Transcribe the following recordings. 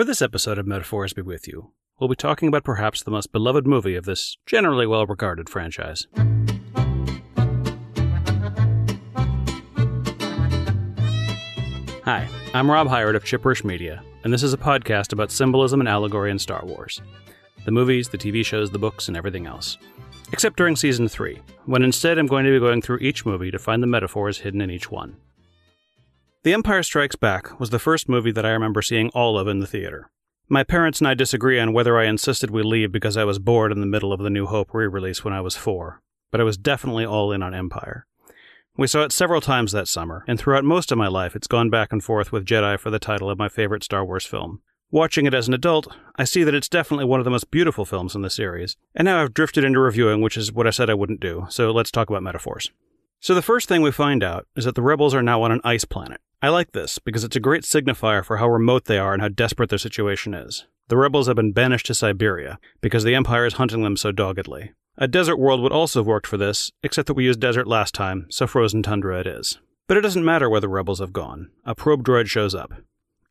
For this episode of Metaphors Be With You, we'll be talking about perhaps the most beloved movie of this generally well regarded franchise. Hi, I'm Rob Howard of Chipperish Media, and this is a podcast about symbolism and allegory in Star Wars the movies, the TV shows, the books, and everything else. Except during season 3, when instead I'm going to be going through each movie to find the metaphors hidden in each one. The Empire Strikes Back was the first movie that I remember seeing all of in the theater. My parents and I disagree on whether I insisted we leave because I was bored in the middle of the New Hope re release when I was four, but I was definitely all in on Empire. We saw it several times that summer, and throughout most of my life it's gone back and forth with Jedi for the title of my favorite Star Wars film. Watching it as an adult, I see that it's definitely one of the most beautiful films in the series, and now I've drifted into reviewing, which is what I said I wouldn't do, so let's talk about metaphors. So the first thing we find out is that the rebels are now on an ice planet. I like this because it's a great signifier for how remote they are and how desperate their situation is. The rebels have been banished to Siberia because the Empire is hunting them so doggedly. A desert world would also have worked for this, except that we used desert last time, so frozen tundra it is. But it doesn't matter where the rebels have gone. A probe droid shows up.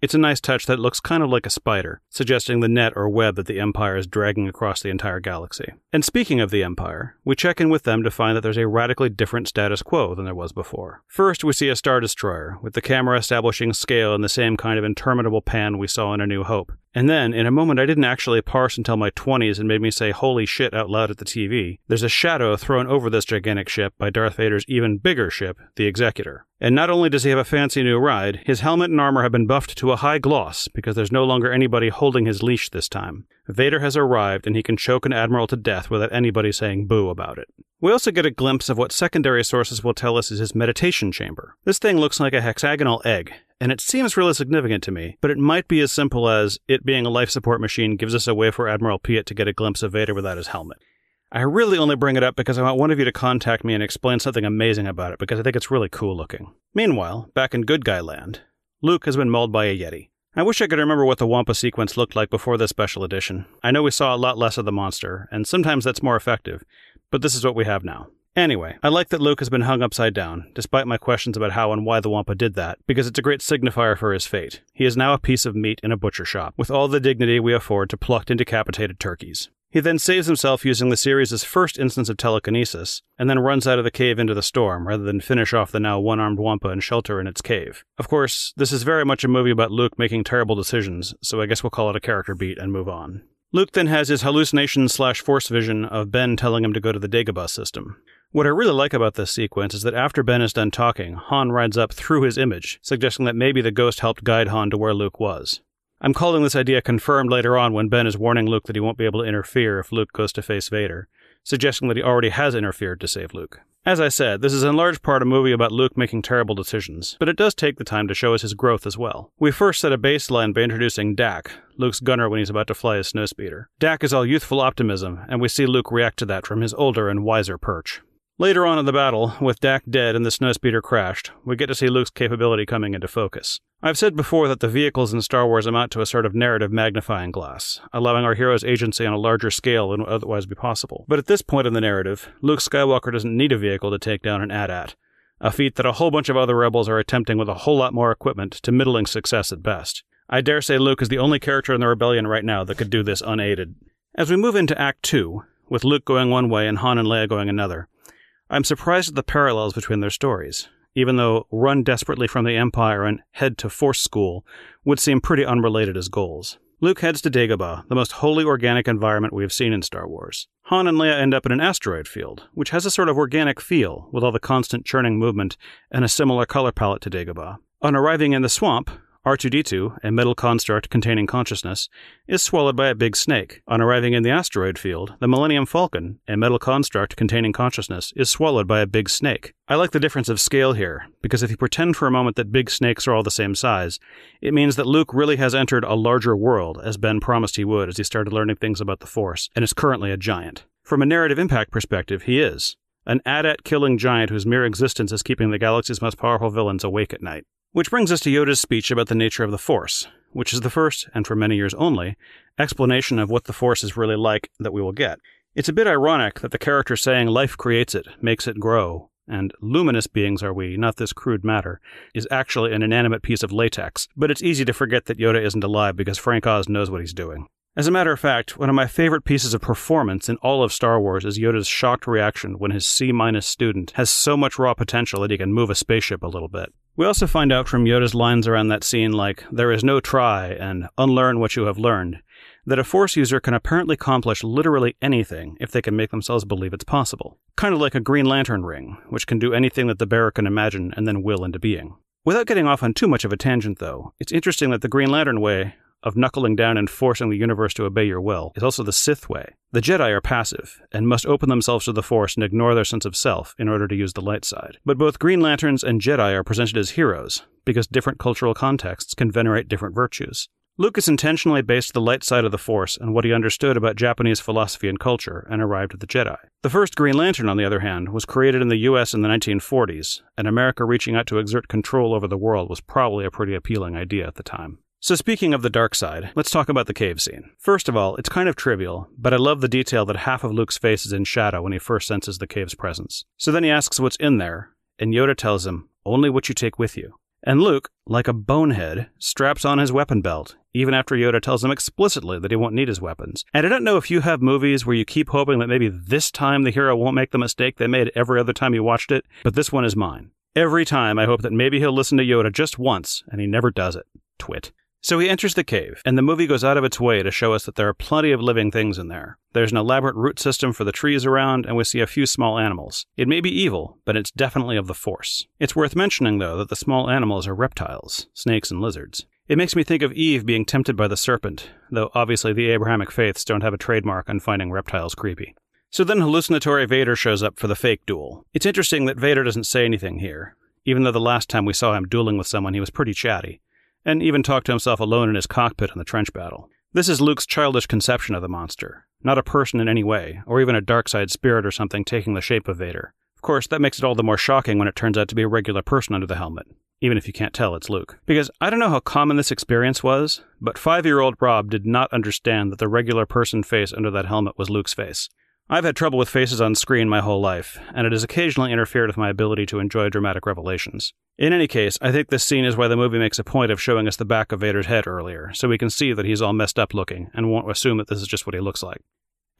It's a nice touch that looks kind of like a spider, suggesting the net or web that the Empire is dragging across the entire galaxy. And speaking of the Empire, we check in with them to find that there's a radically different status quo than there was before. First, we see a Star Destroyer, with the camera establishing scale in the same kind of interminable pan we saw in A New Hope. And then, in a moment I didn't actually parse until my 20s and made me say holy shit out loud at the TV, there's a shadow thrown over this gigantic ship by Darth Vader's even bigger ship, the Executor. And not only does he have a fancy new ride, his helmet and armor have been buffed to a high gloss because there's no longer anybody holding his leash this time. Vader has arrived and he can choke an admiral to death without anybody saying boo about it. We also get a glimpse of what secondary sources will tell us is his meditation chamber. This thing looks like a hexagonal egg, and it seems really significant to me, but it might be as simple as it being a life support machine gives us a way for Admiral Piet to get a glimpse of Vader without his helmet. I really only bring it up because I want one of you to contact me and explain something amazing about it because I think it's really cool looking. Meanwhile, back in Good Guy Land, Luke has been mauled by a Yeti. I wish I could remember what the Wampa sequence looked like before this special edition. I know we saw a lot less of the monster, and sometimes that's more effective, but this is what we have now. Anyway, I like that Luke has been hung upside down, despite my questions about how and why the Wampa did that, because it's a great signifier for his fate. He is now a piece of meat in a butcher shop, with all the dignity we afford to plucked and decapitated turkeys. He then saves himself using the series' first instance of telekinesis, and then runs out of the cave into the storm, rather than finish off the now one armed Wampa and shelter in its cave. Of course, this is very much a movie about Luke making terrible decisions, so I guess we'll call it a character beat and move on. Luke then has his hallucination slash force vision of Ben telling him to go to the Dagobah system. What I really like about this sequence is that after Ben is done talking, Han rides up through his image, suggesting that maybe the ghost helped guide Han to where Luke was. I'm calling this idea confirmed later on when Ben is warning Luke that he won't be able to interfere if Luke goes to face Vader, suggesting that he already has interfered to save Luke. As I said, this is in large part a movie about Luke making terrible decisions, but it does take the time to show us his growth as well. We first set a baseline by introducing Dak, Luke's gunner when he's about to fly his snowspeeder. Dak is all youthful optimism, and we see Luke react to that from his older and wiser perch. Later on in the battle, with Dak dead and the snowspeeder crashed, we get to see Luke's capability coming into focus. I've said before that the vehicles in Star Wars amount to a sort of narrative magnifying glass, allowing our hero's agency on a larger scale than would otherwise be possible. But at this point in the narrative, Luke Skywalker doesn't need a vehicle to take down an AT-AT, a feat that a whole bunch of other rebels are attempting with a whole lot more equipment to middling success at best. I dare say Luke is the only character in the rebellion right now that could do this unaided. As we move into Act 2, with Luke going one way and Han and Leia going another, I'm surprised at the parallels between their stories, even though run desperately from the Empire and head to Force School would seem pretty unrelated as goals. Luke heads to Dagobah, the most wholly organic environment we have seen in Star Wars. Han and Leia end up in an asteroid field, which has a sort of organic feel, with all the constant churning movement and a similar color palette to Dagobah. On arriving in the swamp, R2D2, a metal construct containing consciousness, is swallowed by a big snake. On arriving in the asteroid field, the Millennium Falcon, a metal construct containing consciousness, is swallowed by a big snake. I like the difference of scale here, because if you pretend for a moment that big snakes are all the same size, it means that Luke really has entered a larger world, as Ben promised he would as he started learning things about the Force, and is currently a giant. From a narrative impact perspective, he is. An AT-AT killing giant whose mere existence is keeping the galaxy's most powerful villains awake at night. Which brings us to Yoda's speech about the nature of the Force, which is the first, and for many years only, explanation of what the Force is really like that we will get. It's a bit ironic that the character saying life creates it, makes it grow, and luminous beings are we, not this crude matter, is actually an inanimate piece of latex, but it's easy to forget that Yoda isn't alive because Frank Oz knows what he's doing. As a matter of fact, one of my favorite pieces of performance in all of Star Wars is Yoda's shocked reaction when his C minus student has so much raw potential that he can move a spaceship a little bit. We also find out from Yoda's lines around that scene like, there is no try and unlearn what you have learned, that a Force user can apparently accomplish literally anything if they can make themselves believe it's possible. Kind of like a Green Lantern ring, which can do anything that the bearer can imagine and then will into being. Without getting off on too much of a tangent, though, it's interesting that the Green Lantern way of knuckling down and forcing the universe to obey your will is also the Sith way. The Jedi are passive and must open themselves to the Force and ignore their sense of self in order to use the light side. But both Green Lanterns and Jedi are presented as heroes because different cultural contexts can venerate different virtues. Lucas intentionally based the light side of the Force on what he understood about Japanese philosophy and culture and arrived at the Jedi. The first Green Lantern, on the other hand, was created in the US in the 1940s, and America reaching out to exert control over the world was probably a pretty appealing idea at the time. So, speaking of the dark side, let's talk about the cave scene. First of all, it's kind of trivial, but I love the detail that half of Luke's face is in shadow when he first senses the cave's presence. So then he asks what's in there, and Yoda tells him, Only what you take with you. And Luke, like a bonehead, straps on his weapon belt, even after Yoda tells him explicitly that he won't need his weapons. And I don't know if you have movies where you keep hoping that maybe this time the hero won't make the mistake they made every other time you watched it, but this one is mine. Every time I hope that maybe he'll listen to Yoda just once, and he never does it. Twit. So he enters the cave, and the movie goes out of its way to show us that there are plenty of living things in there. There's an elaborate root system for the trees around, and we see a few small animals. It may be evil, but it's definitely of the Force. It's worth mentioning, though, that the small animals are reptiles, snakes and lizards. It makes me think of Eve being tempted by the serpent, though obviously the Abrahamic faiths don't have a trademark on finding reptiles creepy. So then hallucinatory Vader shows up for the fake duel. It's interesting that Vader doesn't say anything here, even though the last time we saw him dueling with someone he was pretty chatty and even talked to himself alone in his cockpit in the trench battle. This is Luke's childish conception of the monster, not a person in any way, or even a dark side spirit or something taking the shape of Vader. Of course, that makes it all the more shocking when it turns out to be a regular person under the helmet, even if you can't tell it's Luke. Because I don't know how common this experience was, but five year old Rob did not understand that the regular person face under that helmet was Luke's face. I've had trouble with faces on screen my whole life, and it has occasionally interfered with my ability to enjoy dramatic revelations. In any case, I think this scene is why the movie makes a point of showing us the back of Vader's head earlier, so we can see that he's all messed up looking, and won't assume that this is just what he looks like.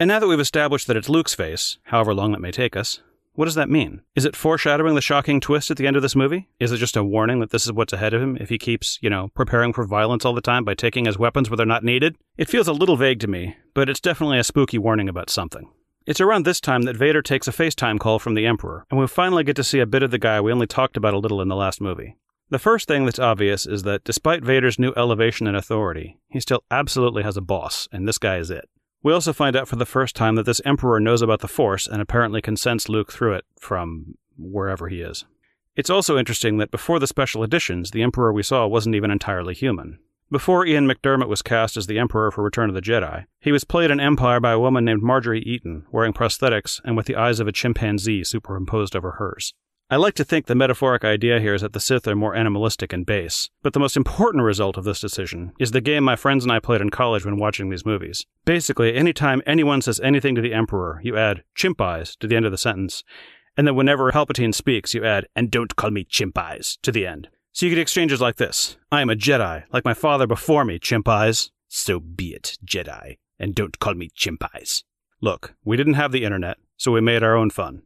And now that we've established that it's Luke's face, however long that may take us, what does that mean? Is it foreshadowing the shocking twist at the end of this movie? Is it just a warning that this is what's ahead of him if he keeps, you know, preparing for violence all the time by taking his weapons where they're not needed? It feels a little vague to me, but it's definitely a spooky warning about something. It's around this time that Vader takes a FaceTime call from the Emperor, and we finally get to see a bit of the guy we only talked about a little in the last movie. The first thing that's obvious is that despite Vader's new elevation in authority, he still absolutely has a boss, and this guy is it. We also find out for the first time that this Emperor knows about the Force and apparently can sense Luke through it from wherever he is. It's also interesting that before the special editions, the Emperor we saw wasn't even entirely human. Before Ian McDiarmid was cast as the Emperor for Return of the Jedi, he was played in Empire by a woman named Marjorie Eaton, wearing prosthetics and with the eyes of a chimpanzee superimposed over hers. I like to think the metaphoric idea here is that the Sith are more animalistic and base, but the most important result of this decision is the game my friends and I played in college when watching these movies. Basically, anytime anyone says anything to the Emperor, you add chimp eyes to the end of the sentence, and then whenever Palpatine speaks, you add, and don't call me chimp eyes to the end. So you get exchanges like this I am a Jedi, like my father before me, chimp eyes. So be it, Jedi, and don't call me chimp eyes. Look, we didn't have the internet, so we made our own fun.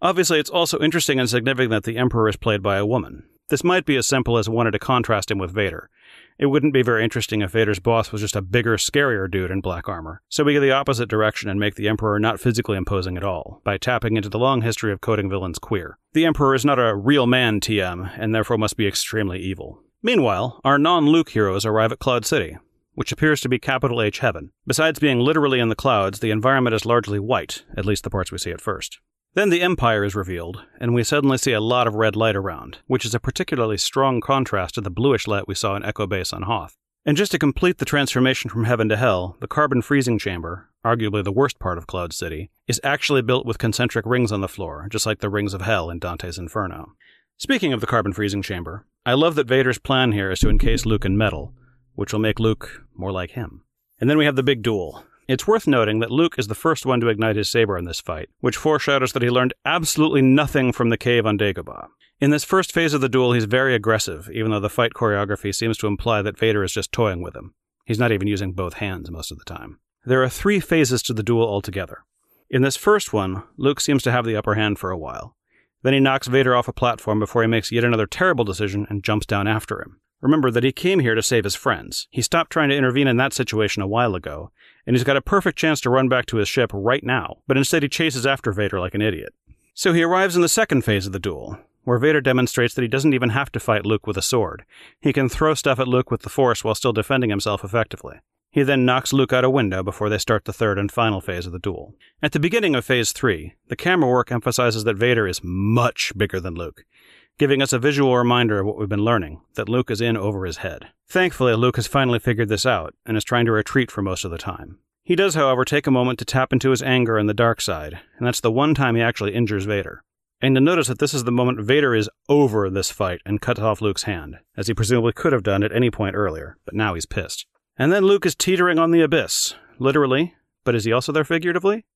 Obviously, it's also interesting and significant that the Emperor is played by a woman. This might be as simple as wanting to contrast him with Vader. It wouldn't be very interesting if Vader's boss was just a bigger, scarier dude in black armor. So we go the opposite direction and make the Emperor not physically imposing at all, by tapping into the long history of coding villains queer. The Emperor is not a real man TM, and therefore must be extremely evil. Meanwhile, our non Luke heroes arrive at Cloud City, which appears to be capital H heaven. Besides being literally in the clouds, the environment is largely white, at least the parts we see at first. Then the Empire is revealed, and we suddenly see a lot of red light around, which is a particularly strong contrast to the bluish light we saw in Echo Base on Hoth. And just to complete the transformation from heaven to hell, the carbon freezing chamber, arguably the worst part of Cloud City, is actually built with concentric rings on the floor, just like the rings of hell in Dante's Inferno. Speaking of the carbon freezing chamber, I love that Vader's plan here is to encase Luke in metal, which will make Luke more like him. And then we have the big duel, It's worth noting that Luke is the first one to ignite his saber in this fight, which foreshadows that he learned absolutely nothing from the cave on Dagobah. In this first phase of the duel, he's very aggressive, even though the fight choreography seems to imply that Vader is just toying with him. He's not even using both hands most of the time. There are three phases to the duel altogether. In this first one, Luke seems to have the upper hand for a while. Then he knocks Vader off a platform before he makes yet another terrible decision and jumps down after him. Remember that he came here to save his friends. He stopped trying to intervene in that situation a while ago, and he's got a perfect chance to run back to his ship right now, but instead he chases after Vader like an idiot. So he arrives in the second phase of the duel, where Vader demonstrates that he doesn't even have to fight Luke with a sword. He can throw stuff at Luke with the Force while still defending himself effectively. He then knocks Luke out a window before they start the third and final phase of the duel. At the beginning of Phase 3, the camera work emphasizes that Vader is much bigger than Luke giving us a visual reminder of what we've been learning that Luke is in over his head. Thankfully, Luke has finally figured this out and is trying to retreat for most of the time. He does, however, take a moment to tap into his anger and the dark side, and that's the one time he actually injures Vader. And to notice that this is the moment Vader is over this fight and cuts off Luke's hand, as he presumably could have done at any point earlier, but now he's pissed. And then Luke is teetering on the abyss, literally, but is he also there figuratively?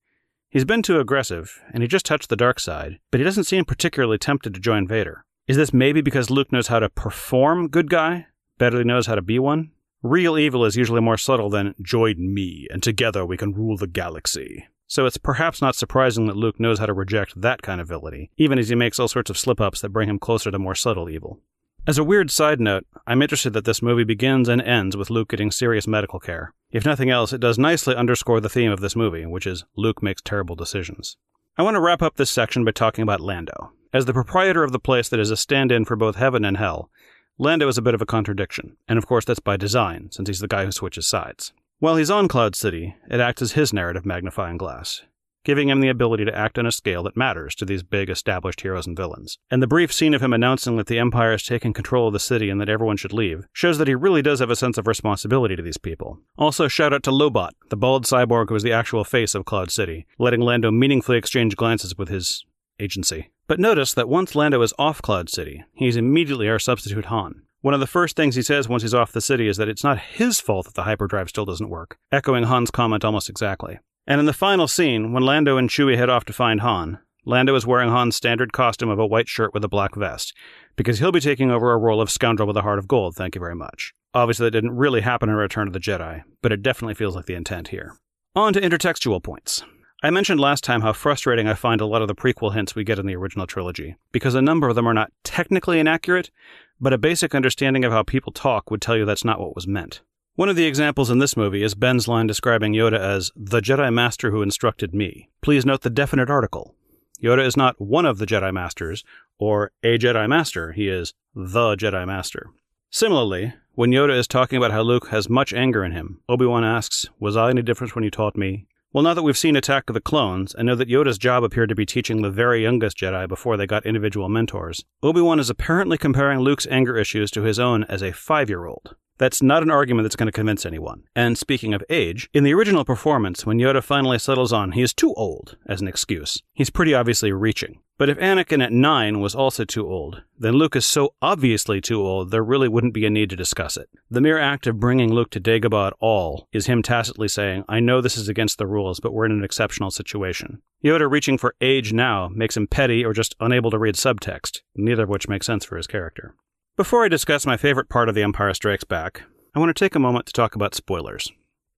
He's been too aggressive, and he just touched the dark side, but he doesn't seem particularly tempted to join Vader. Is this maybe because Luke knows how to perform good guy better than he knows how to be one? Real evil is usually more subtle than join me and together we can rule the galaxy. So it's perhaps not surprising that Luke knows how to reject that kind of villainy, even as he makes all sorts of slip ups that bring him closer to more subtle evil. As a weird side note, I'm interested that this movie begins and ends with Luke getting serious medical care. If nothing else, it does nicely underscore the theme of this movie, which is Luke makes terrible decisions. I want to wrap up this section by talking about Lando. As the proprietor of the place that is a stand in for both heaven and hell, Lando is a bit of a contradiction, and of course that's by design, since he's the guy who switches sides. While he's on Cloud City, it acts as his narrative magnifying glass giving him the ability to act on a scale that matters to these big established heroes and villains. And the brief scene of him announcing that the Empire has taken control of the city and that everyone should leave shows that he really does have a sense of responsibility to these people. Also, shout out to Lobot, the bald cyborg who is the actual face of Cloud City, letting Lando meaningfully exchange glances with his agency. But notice that once Lando is off Cloud City, he's immediately our substitute Han. One of the first things he says once he's off the city is that it's not his fault that the hyperdrive still doesn't work, echoing Han's comment almost exactly. And in the final scene, when Lando and Chewie head off to find Han, Lando is wearing Han's standard costume of a white shirt with a black vest, because he'll be taking over a role of scoundrel with a heart of gold, thank you very much. Obviously, that didn't really happen in Return of the Jedi, but it definitely feels like the intent here. On to intertextual points. I mentioned last time how frustrating I find a lot of the prequel hints we get in the original trilogy, because a number of them are not technically inaccurate, but a basic understanding of how people talk would tell you that's not what was meant. One of the examples in this movie is Ben's line describing Yoda as the Jedi Master who instructed me. Please note the definite article. Yoda is not one of the Jedi Masters or a Jedi Master, he is the Jedi Master. Similarly, when Yoda is talking about how Luke has much anger in him, Obi Wan asks, Was I any different when you taught me? Well, now that we've seen Attack of the Clones and know that Yoda's job appeared to be teaching the very youngest Jedi before they got individual mentors, Obi Wan is apparently comparing Luke's anger issues to his own as a five year old. That's not an argument that's going to convince anyone. And speaking of age, in the original performance, when Yoda finally settles on he is too old as an excuse, he's pretty obviously reaching. But if Anakin at 9 was also too old, then Luke is so obviously too old there really wouldn't be a need to discuss it. The mere act of bringing Luke to Dagobah at all is him tacitly saying, I know this is against the rules, but we're in an exceptional situation. Yoda reaching for age now makes him petty or just unable to read subtext, neither of which makes sense for his character. Before I discuss my favorite part of The Empire Strikes Back, I want to take a moment to talk about spoilers.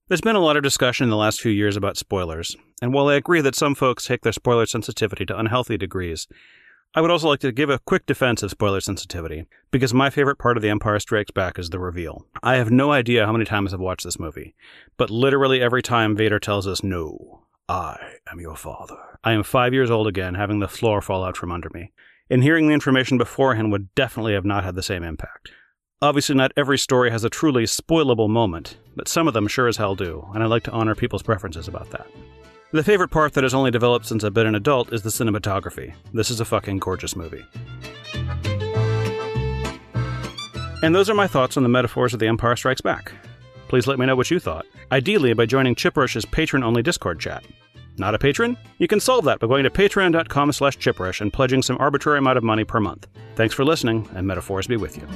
There's been a lot of discussion in the last few years about spoilers, and while I agree that some folks take their spoiler sensitivity to unhealthy degrees, I would also like to give a quick defense of spoiler sensitivity, because my favorite part of The Empire Strikes Back is the reveal. I have no idea how many times I've watched this movie, but literally every time Vader tells us, No, I am your father, I am five years old again, having the floor fall out from under me and hearing the information beforehand would definitely have not had the same impact. Obviously, not every story has a truly spoilable moment, but some of them sure as hell do, and I like to honor people's preferences about that. The favorite part that has only developed since I've been an adult is the cinematography. This is a fucking gorgeous movie. And those are my thoughts on the metaphors of The Empire Strikes Back. Please let me know what you thought, ideally by joining Chipperish's patron only Discord chat. Not a patron? You can solve that by going to patreon.com slash chipperish and pledging some arbitrary amount of money per month. Thanks for listening, and metaphors be with you.